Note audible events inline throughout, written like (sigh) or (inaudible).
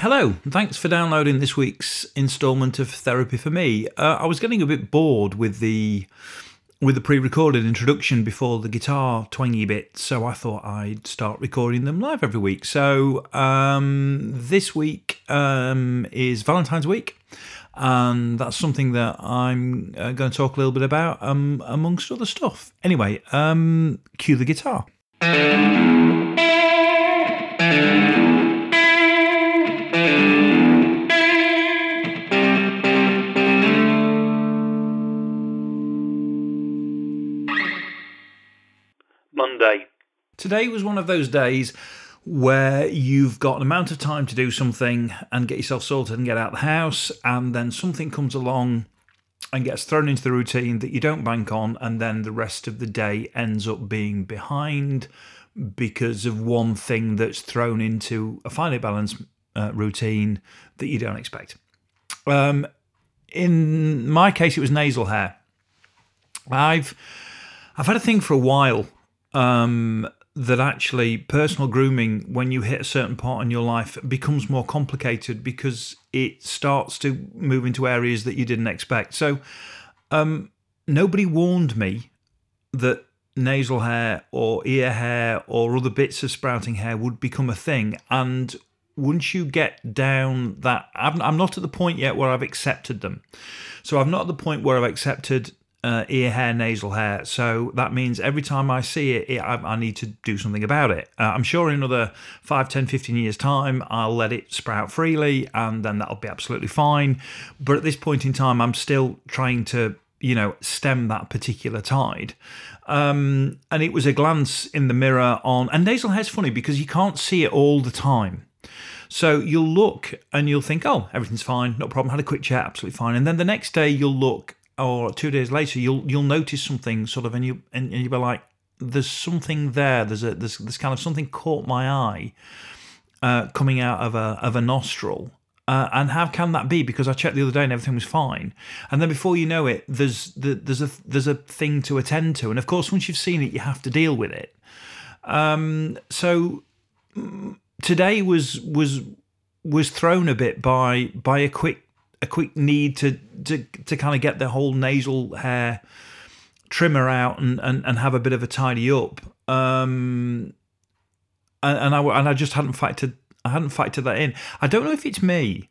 Hello, thanks for downloading this week's instalment of Therapy for Me. Uh, I was getting a bit bored with the with the pre-recorded introduction before the guitar twangy bit, so I thought I'd start recording them live every week. So um, this week um, is Valentine's week, and that's something that I'm uh, going to talk a little bit about, um, amongst other stuff. Anyway, um, cue the guitar. Today was one of those days where you've got an amount of time to do something and get yourself sorted and get out of the house, and then something comes along and gets thrown into the routine that you don't bank on, and then the rest of the day ends up being behind because of one thing that's thrown into a finely balanced uh, routine that you don't expect. Um, in my case, it was nasal hair. I've I've had a thing for a while um, that actually personal grooming, when you hit a certain part in your life, becomes more complicated because it starts to move into areas that you didn't expect. So, um, nobody warned me that nasal hair or ear hair or other bits of sprouting hair would become a thing. And once you get down that, I'm, I'm not at the point yet where I've accepted them. So, I'm not at the point where I've accepted uh, ear hair, nasal hair. So that means every time I see it, it I, I, need to do something about it. Uh, I'm sure in another 5, 10, 15 years' time, I'll let it sprout freely and then that'll be absolutely fine. But at this point in time, I'm still trying to, you know, stem that particular tide. Um, and it was a glance in the mirror on, and nasal hair's funny because you can't see it all the time. So you'll look and you'll think, oh, everything's fine, no problem. Had a quick chat, absolutely fine. And then the next day you'll look or two days later, you'll you'll notice something sort of, and you and, and you'll be like, "There's something there. There's a there's this kind of something caught my eye, uh, coming out of a of a nostril." Uh, and how can that be? Because I checked the other day and everything was fine. And then before you know it, there's the, there's a there's a thing to attend to. And of course, once you've seen it, you have to deal with it. Um, so today was was was thrown a bit by by a quick a quick need to to to kind of get the whole nasal hair trimmer out and and, and have a bit of a tidy up. Um, and, and I and I just hadn't factored I hadn't factored that in. I don't know if it's me,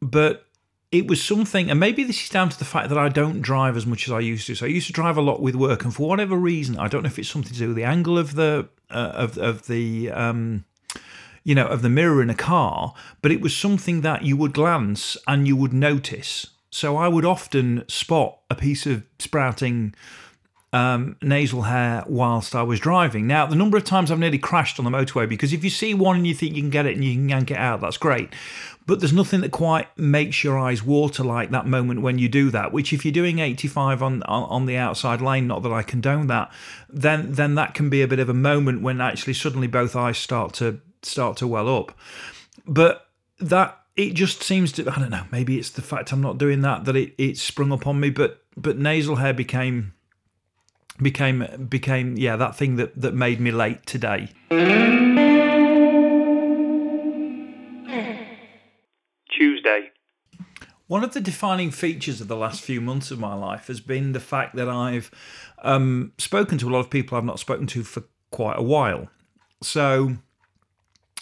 but it was something, and maybe this is down to the fact that I don't drive as much as I used to. So I used to drive a lot with work, and for whatever reason, I don't know if it's something to do with the angle of the uh, of of the um, you know, of the mirror in a car, but it was something that you would glance and you would notice. So I would often spot a piece of sprouting um, nasal hair whilst I was driving. Now, the number of times I've nearly crashed on the motorway because if you see one and you think you can get it and you can yank it out, that's great. But there's nothing that quite makes your eyes water like that moment when you do that. Which, if you're doing 85 on on, on the outside lane, not that I condone that, then then that can be a bit of a moment when actually suddenly both eyes start to start to well up. But that it just seems to I don't know, maybe it's the fact I'm not doing that that it, it sprung up on me, but but nasal hair became became became yeah, that thing that, that made me late today. Tuesday. One of the defining features of the last few months of my life has been the fact that I've um, spoken to a lot of people I've not spoken to for quite a while. So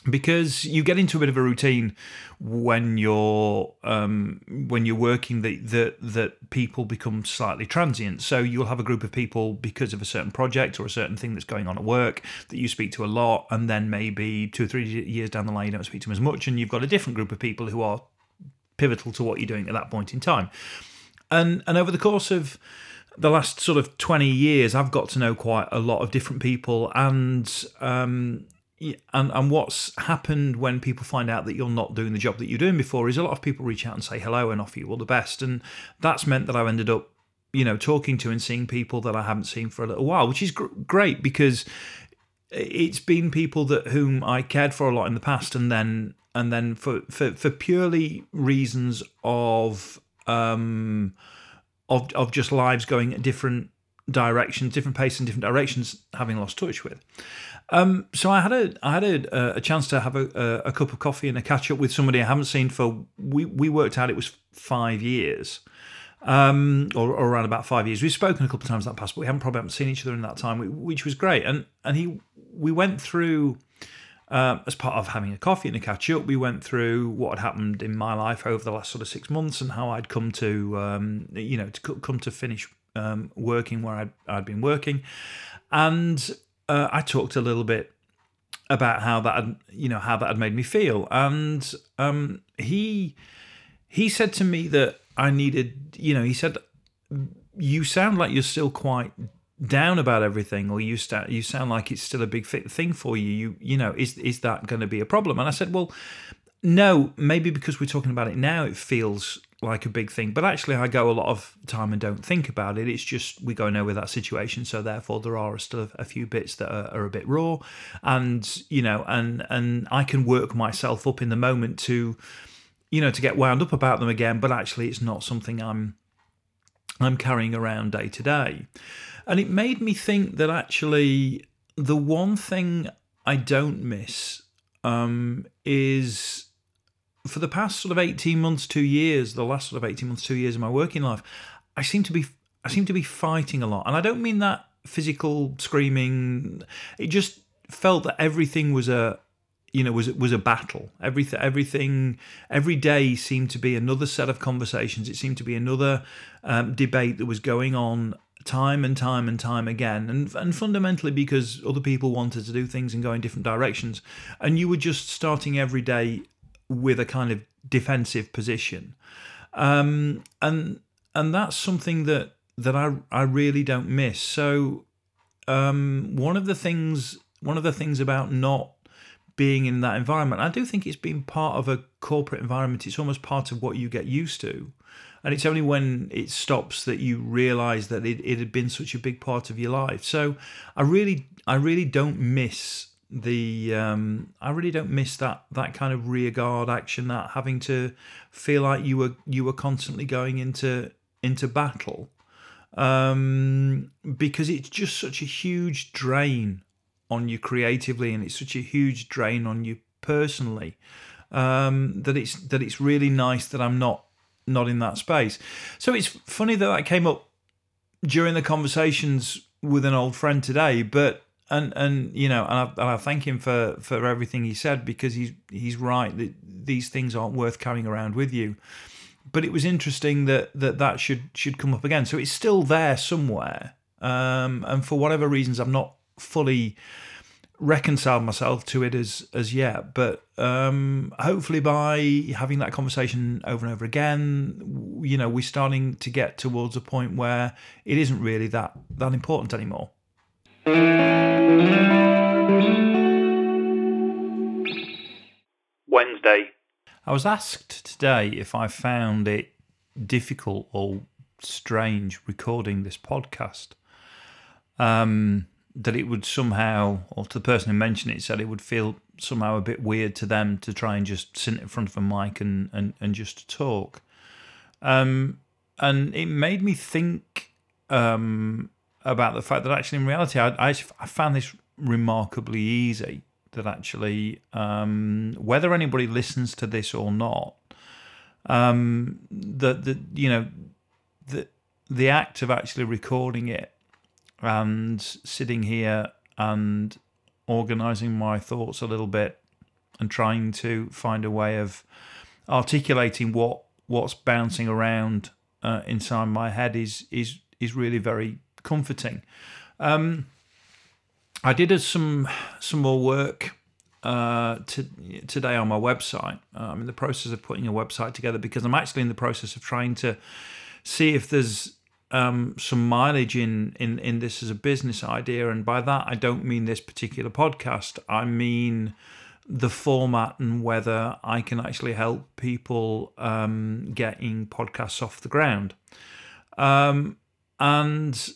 because you get into a bit of a routine when you're um, when you're working that that that people become slightly transient. So you'll have a group of people because of a certain project or a certain thing that's going on at work that you speak to a lot, and then maybe two or three years down the line you don't speak to them as much, and you've got a different group of people who are pivotal to what you're doing at that point in time. And and over the course of the last sort of 20 years, I've got to know quite a lot of different people, and um, and and what's happened when people find out that you're not doing the job that you're doing before is a lot of people reach out and say hello and offer you all the best, and that's meant that I've ended up, you know, talking to and seeing people that I haven't seen for a little while, which is gr- great because it's been people that whom I cared for a lot in the past, and then and then for for, for purely reasons of um of of just lives going at different directions, different paces and different directions, having lost touch with. Um, so I had a I had a, a chance to have a, a, cup of coffee and a catch up with somebody I haven't seen for we we worked out it was five years, um, or, or, around about five years. We've spoken a couple of times in that past, but we haven't probably haven't seen each other in that time, which was great. And and he we went through. Um, as part of having a coffee and a catch up, we went through what had happened in my life over the last sort of six months and how I'd come to, um, you know, to come to finish um, working where I'd, I'd been working, and uh, I talked a little bit about how that had, you know how that had made me feel, and um, he he said to me that I needed, you know, he said, "You sound like you're still quite down about everything, or you st- you sound like it's still a big thing for you. You you know, is is that going to be a problem?" And I said, "Well." No, maybe because we're talking about it now, it feels like a big thing. But actually, I go a lot of time and don't think about it. It's just we go nowhere with that situation. So therefore, there are still a few bits that are, are, a bit raw, and you know, and and I can work myself up in the moment to, you know, to get wound up about them again. But actually, it's not something I'm I'm carrying around day to day, and it made me think that actually the one thing I don't miss um, is for the past sort of 18 months, two years, the last sort of 18 months, two years of my working life, I seem to be I seem to be fighting a lot. And I don't mean that physical screaming. It just felt that everything was a you know was was a battle. Everything everything every day seemed to be another set of conversations. It seemed to be another um, debate that was going on time and time and time again and and fundamentally because other people wanted to do things and go in different directions and you were just starting every day with a kind of defensive position, um, and and that's something that that I I really don't miss. So um, one of the things one of the things about not being in that environment, I do think it's been part of a corporate environment. It's almost part of what you get used to. And it's only when it stops that you realize that it, it had been such a big part of your life. So I really, I really don't miss the um, I really don't miss that that kind of rear guard action, that having to feel like you were you were constantly going into into battle, um, because it's just such a huge drain on you creatively, and it's such a huge drain on you personally. Um, that it's that it's really nice that I'm not not in that space. So it's funny that that came up during the conversations with an old friend today, but and and you know, and I, and I thank him for for everything he said because he's he's right that these things aren't worth carrying around with you. But it was interesting that that that should should come up again. So it's still there somewhere, um, and for whatever reasons, I'm not fully reconciled myself to it as as yet. But um, hopefully, by having that conversation over and over again, you know, we're starting to get towards a point where it isn't really that that important anymore. Wednesday. I was asked today if I found it difficult or strange recording this podcast. Um, that it would somehow, or to the person who mentioned it, said it would feel somehow a bit weird to them to try and just sit in front of a mic and, and, and just talk. Um, and it made me think um, about the fact that actually, in reality, I, I, I found this remarkably easy. That actually, um, whether anybody listens to this or not, um, that the you know the the act of actually recording it and sitting here and organizing my thoughts a little bit and trying to find a way of articulating what what's bouncing around uh, inside my head is is is really very comforting. Um, I did some some more work uh, to, today on my website. Uh, I'm in the process of putting a website together because I'm actually in the process of trying to see if there's um, some mileage in, in in this as a business idea, and by that I don't mean this particular podcast. I mean the format and whether I can actually help people um, getting podcasts off the ground. Um, and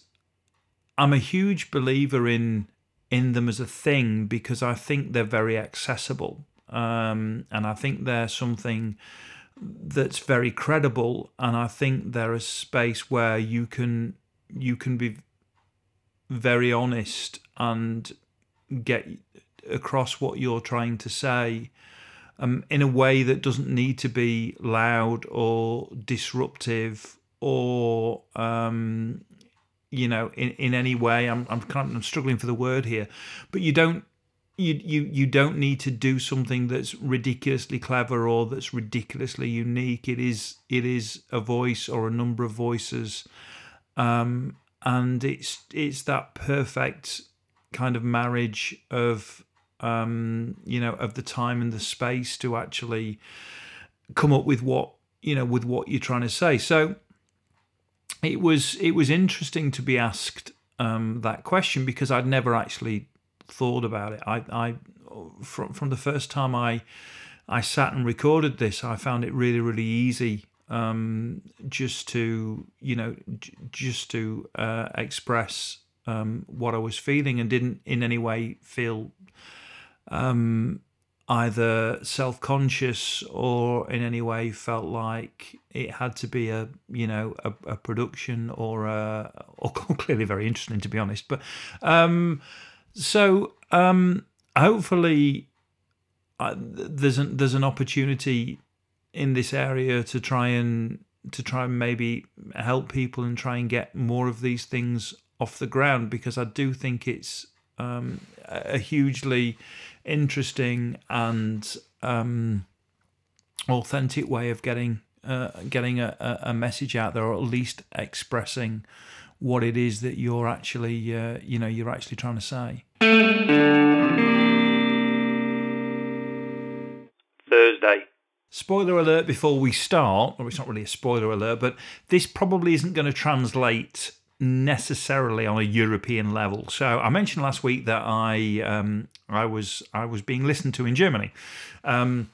I'm a huge believer in in them as a thing because I think they're very accessible, um, and I think they're something that's very credible, and I think they're a space where you can you can be very honest and get across what you're trying to say um, in a way that doesn't need to be loud or disruptive or um, you know in, in any way. I'm, I'm kind of I'm struggling for the word here. But you don't you, you you don't need to do something that's ridiculously clever or that's ridiculously unique. It is it is a voice or a number of voices. Um, and it's it's that perfect kind of marriage of um, you know of the time and the space to actually come up with what you know with what you're trying to say. So it was it was interesting to be asked um, that question because I'd never actually thought about it. I, I from from the first time I I sat and recorded this, I found it really really easy um, just to you know j- just to uh, express um, what I was feeling and didn't in any way feel um, either self conscious or in any way felt like it had to be a you know a, a production or a, or (laughs) clearly very interesting to be honest. But um, so um, hopefully there's an there's an opportunity in this area to try and to try and maybe help people and try and get more of these things off the ground because I do think it's um, a hugely interesting and um, authentic way of getting uh, getting a, a message out there, or at least expressing what it is that you're actually uh, you know you're actually trying to say. Thursday. Spoiler alert before we start, or it's not really a spoiler alert, but this probably isn't going to translate necessarily on a European level. So I mentioned last week that I um, I was I was being listened to in Germany. Um,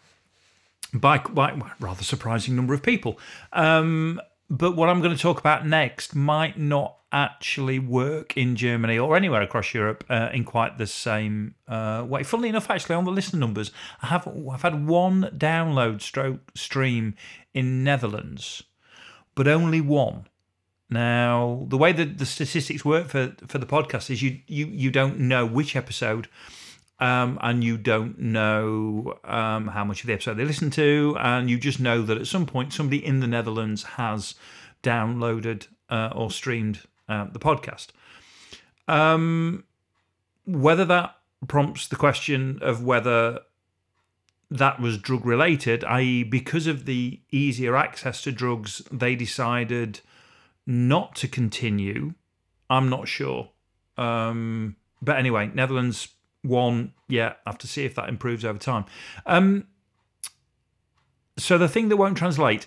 by a rather surprising number of people. Um, but what I'm going to talk about next might not actually work in Germany or anywhere across Europe uh, in quite the same uh, way. Funnily enough, actually, on the listener numbers, I have I've had one download stroke stream in Netherlands, but only one. Now, the way that the statistics work for for the podcast is you you you don't know which episode. Um, and you don't know um, how much of the episode they listen to, and you just know that at some point somebody in the Netherlands has downloaded uh, or streamed uh, the podcast. Um, whether that prompts the question of whether that was drug related, i.e., because of the easier access to drugs, they decided not to continue. I'm not sure. Um, but anyway, Netherlands won. Yeah, I have to see if that improves over time. Um, so the thing that won't translate,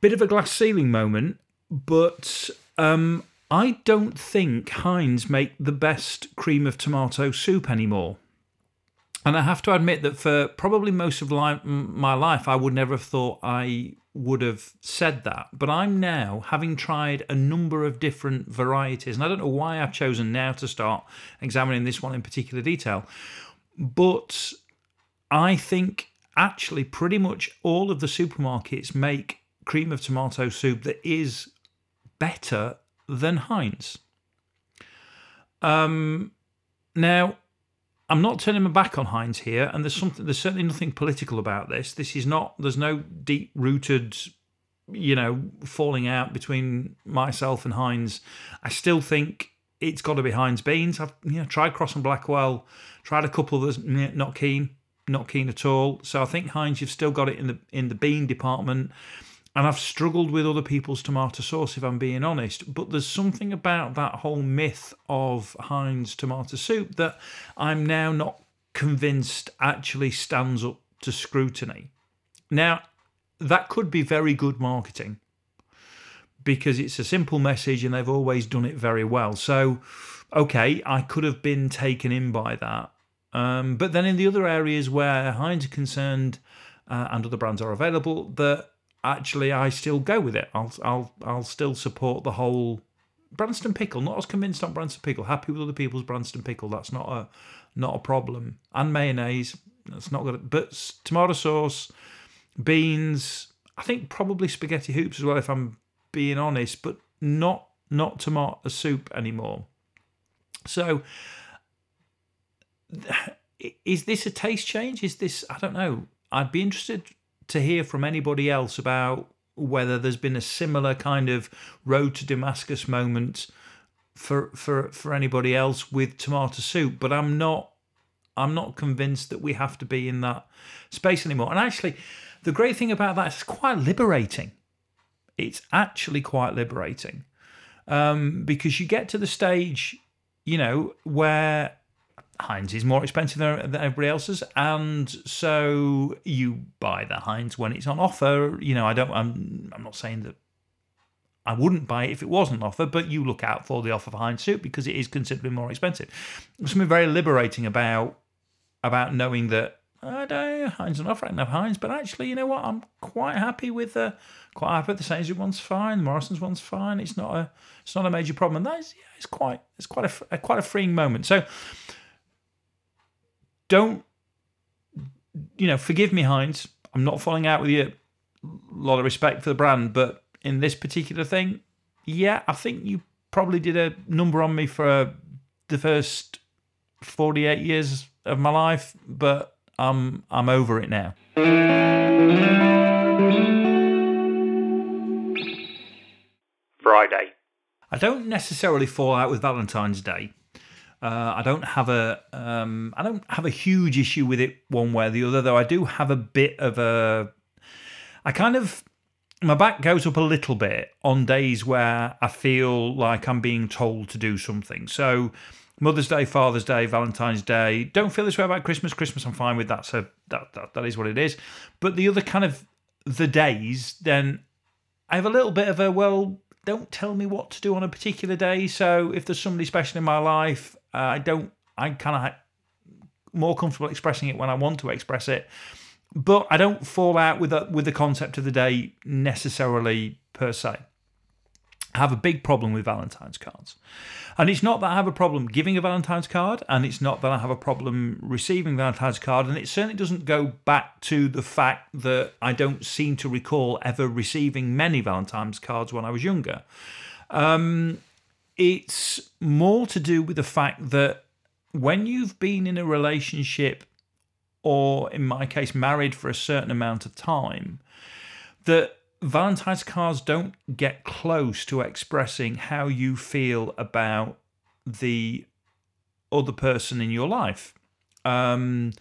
bit of a glass ceiling moment, but um, I don't think Heinz make the best cream of tomato soup anymore. And I have to admit that for probably most of my life, I would never have thought I would have said that. But I'm now, having tried a number of different varieties, and I don't know why I've chosen now to start examining this one in particular detail, but I think actually pretty much all of the supermarkets make cream of tomato soup that is better than Heinz. Um, now, I'm not turning my back on Heinz here, and there's something. There's certainly nothing political about this. This is not. There's no deep rooted, you know, falling out between myself and Heinz. I still think it's got to be Heinz beans. I've you know tried Crosse and Blackwell, tried a couple that's not keen, not keen at all. So I think Heinz, you've still got it in the in the bean department. And I've struggled with other people's tomato sauce, if I'm being honest. But there's something about that whole myth of Heinz tomato soup that I'm now not convinced actually stands up to scrutiny. Now, that could be very good marketing because it's a simple message and they've always done it very well. So, okay, I could have been taken in by that. Um, but then in the other areas where Heinz are concerned uh, and other brands are available, that actually I still go with it. I'll I'll I'll still support the whole Branston pickle. Not as convinced on Branston pickle. Happy with other people's Branston pickle. That's not a not a problem. And mayonnaise. That's not good. But tomato sauce, beans. I think probably spaghetti hoops as well. If I'm being honest, but not not tomato soup anymore. So, is this a taste change? Is this, I don't know. I'd be interested to hear from anybody else about whether there's been a similar kind of road to Damascus moment for for for anybody else with tomato soup but i'm not i'm not convinced that we have to be in that space anymore. And actually the great thing about that is it's quite liberating. It's actually quite liberating um, because you get to the stage you know where Heinz is more expensive than, than everybody else's, and so you buy the Heinz when it's on offer. You know, I don't. I'm. I'm not saying that I wouldn't buy it if it wasn't offer, but you look out for the offer for Heinz soup because it is considerably more expensive. There's something very liberating about about knowing that I don't Heinz on offer, I can have Heinz, but actually, you know what? I'm quite happy with the quite happy with the Sainsbury's one's fine, the Morrison's one's fine. It's not a it's not a major problem. And that is yeah, it's quite it's quite a, a quite a freeing moment. So don't you know? Forgive me, Heinz. I'm not falling out with you. A lot of respect for the brand, but in this particular thing, yeah, I think you probably did a number on me for uh, the first 48 years of my life, but I'm I'm over it now. Friday. I don't necessarily fall out with Valentine's Day. Uh, I don't have a um, I don't have a huge issue with it one way or the other, though I do have a bit of a. I kind of my back goes up a little bit on days where I feel like I'm being told to do something. So Mother's Day, Father's Day, Valentine's Day. Don't feel this way about Christmas. Christmas, I'm fine with that. So that, that that is what it is. But the other kind of the days, then I have a little bit of a well. Don't tell me what to do on a particular day. So if there's somebody special in my life, uh, I don't. I kind of more comfortable expressing it when I want to express it but I don't fall out with with the concept of the day necessarily per se. I have a big problem with Valentine's cards. And it's not that I have a problem giving a Valentine's card, and it's not that I have a problem receiving Valentine's card, and it certainly doesn't go back to the fact that I don't seem to recall ever receiving many Valentine's cards when I was younger. Um, it's more to do with the fact that when you've been in a relationship or in my case, married for a certain amount of time, that Valentine's cards don't get close to expressing how you feel about the other person in your life. Um,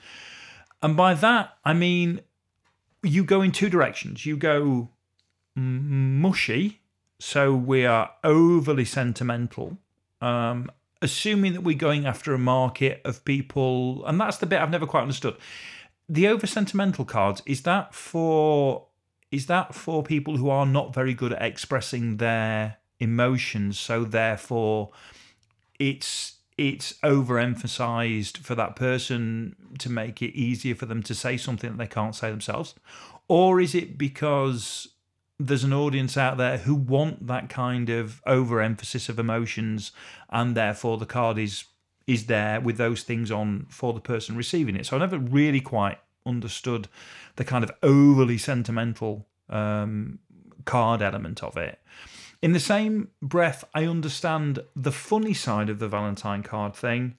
and by that, I mean you go in two directions. You go mushy, so we are overly sentimental, um, assuming that we're going after a market of people, and that's the bit I've never quite understood. The over sentimental cards is that for is that for people who are not very good at expressing their emotions, so therefore it's it's overemphasized for that person to make it easier for them to say something that they can't say themselves, or is it because there's an audience out there who want that kind of overemphasis of emotions, and therefore the card is is there with those things on for the person receiving it. So I never really quite understood the kind of overly sentimental um, card element of it. In the same breath, I understand the funny side of the Valentine card thing,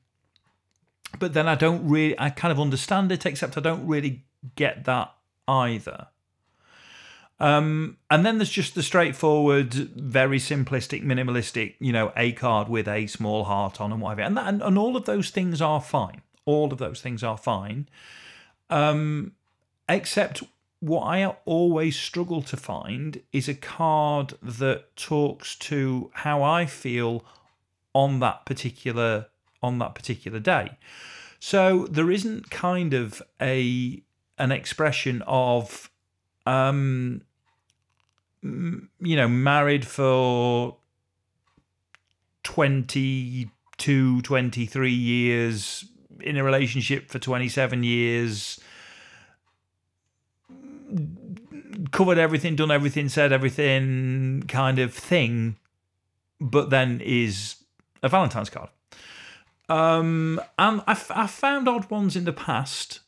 but then I don't really, I kind of understand it, except I don't really get that either. Um, and then there's just the straightforward, very simplistic, minimalistic, you know, a card with a small heart on and whatever. And, that, and, and all of those things are fine. All of those things are fine. Um, except what I always struggle to find is a card that talks to how I feel on that particular on that particular day. So there isn't kind of a an expression of um you know, married for 22, 23 years, in a relationship for 27 years, covered everything, done everything, said everything kind of thing, but then is a Valentine's card. Um, and I've, I've found odd ones in the past.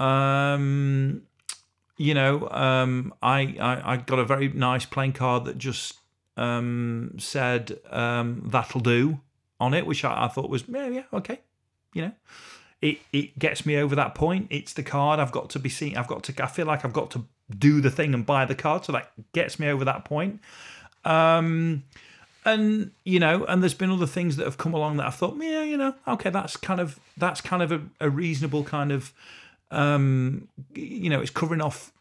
Um, you know, um, I, I, I got a very nice playing card that just um, said um, that'll do, on it, which I, I thought was yeah, yeah, okay, you know. It, it gets me over that point. It's the card I've got to be seen. I've got to. I feel like I've got to do the thing and buy the card, so that gets me over that point. Um, and you know, and there's been other things that have come along that I thought, yeah, you know, okay, that's kind of that's kind of a, a reasonable kind of, um, you know, it's covering off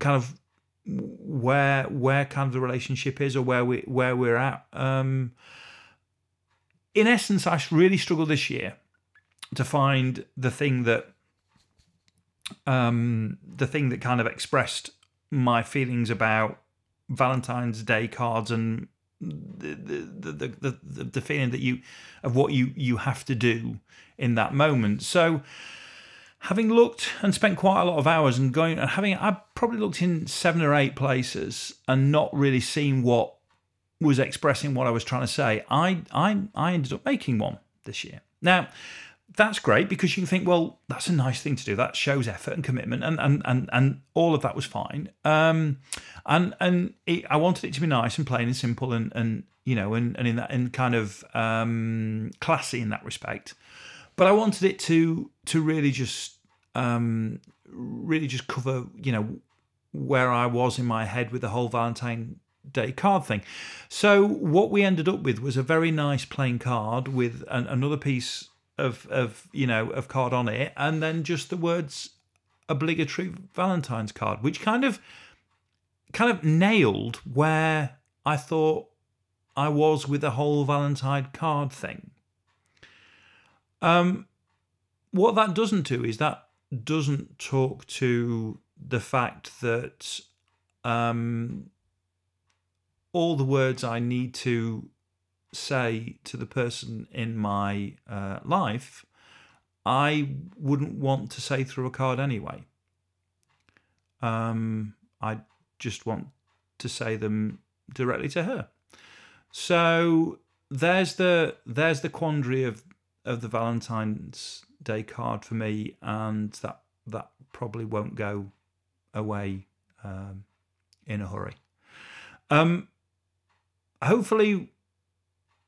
kind of where where kind of the relationship is or where we where we're at. Um, in essence, I really struggled this year to find the thing that um, the thing that kind of expressed my feelings about Valentine's Day cards and the the, the the the the feeling that you of what you you have to do in that moment. So having looked and spent quite a lot of hours and going and having I probably looked in seven or eight places and not really seen what was expressing what I was trying to say. I I I ended up making one this year. Now that's great because you can think, well, that's a nice thing to do. That shows effort and commitment, and and and, and all of that was fine. Um, and and it, I wanted it to be nice and plain and simple, and and you know, and and in that and kind of um, classy in that respect. But I wanted it to to really just um, really just cover, you know, where I was in my head with the whole Valentine Day card thing. So what we ended up with was a very nice plain card with an, another piece of of you know of card on it, and then just the words obligatory Valentine's card, which kind of kind of nailed where I thought I was with the whole Valentine card thing. Um, what that doesn't do is that doesn't talk to the fact that um, all the words I need to say to the person in my uh, life, I wouldn't want to say through a card anyway. Um, I just want to say them directly to her. So there's the there's the quandary of of the Valentine's Day card for me, and that that probably won't go away um, in a hurry. Um, hopefully,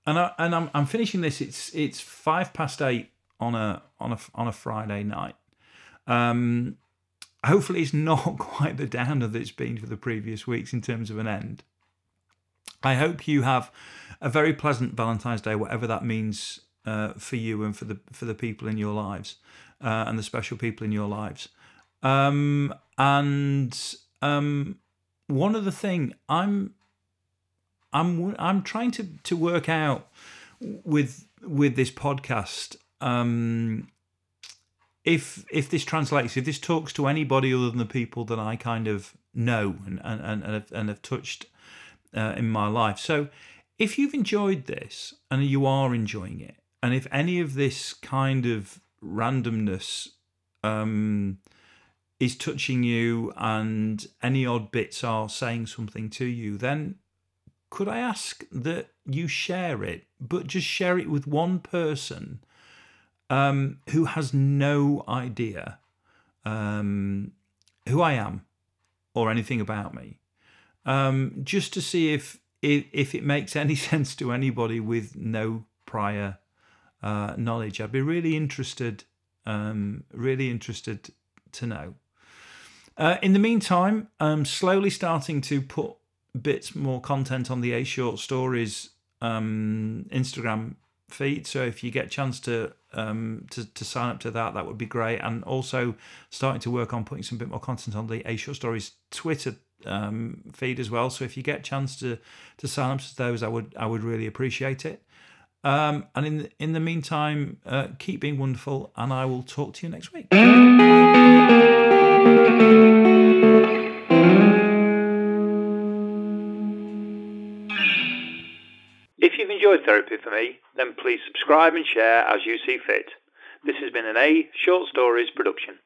and I and I'm I'm finishing this. It's it's five past eight on a on a on a Friday night. Um, hopefully, it's not (laughs) quite the downer that it's been for the previous weeks in terms of an end. I hope you have a very pleasant Valentine's Day, whatever that means uh, for you and for the for the people in your lives uh, and the special people in your lives. Um, and um, one other thing, I'm I'm I'm trying to to work out with with this podcast. Um, if if this translates, if this talks to anybody other than the people that I kind of know and and and, and, have, and have touched uh, in my life, so if you've enjoyed this and you are enjoying it, and if any of this kind of randomness um, is touching you and any odd bits are saying something to you, then could I ask that you share it, but just share it with one person um, who has no idea um, who I am or anything about me, um, just to see if, if if it makes any (laughs) sense to anybody with no prior uh, knowledge. I'd be really interested, um, really interested to know. Uh, in the meantime, I'm slowly starting to put bits more content on the A Short Stories um, Instagram feed. So if you get a chance to, um, to to sign up to that, that would be great. And also starting to work on putting some bit more content on the A Short Stories Twitter um, feed as well. So if you get a chance to to sign up to those, I would I would really appreciate it. Um, and in the, in the meantime, uh, keep being wonderful, and I will talk to you next week. If you've enjoyed Therapy for Me, then please subscribe and share as you see fit. This has been an A Short Stories production.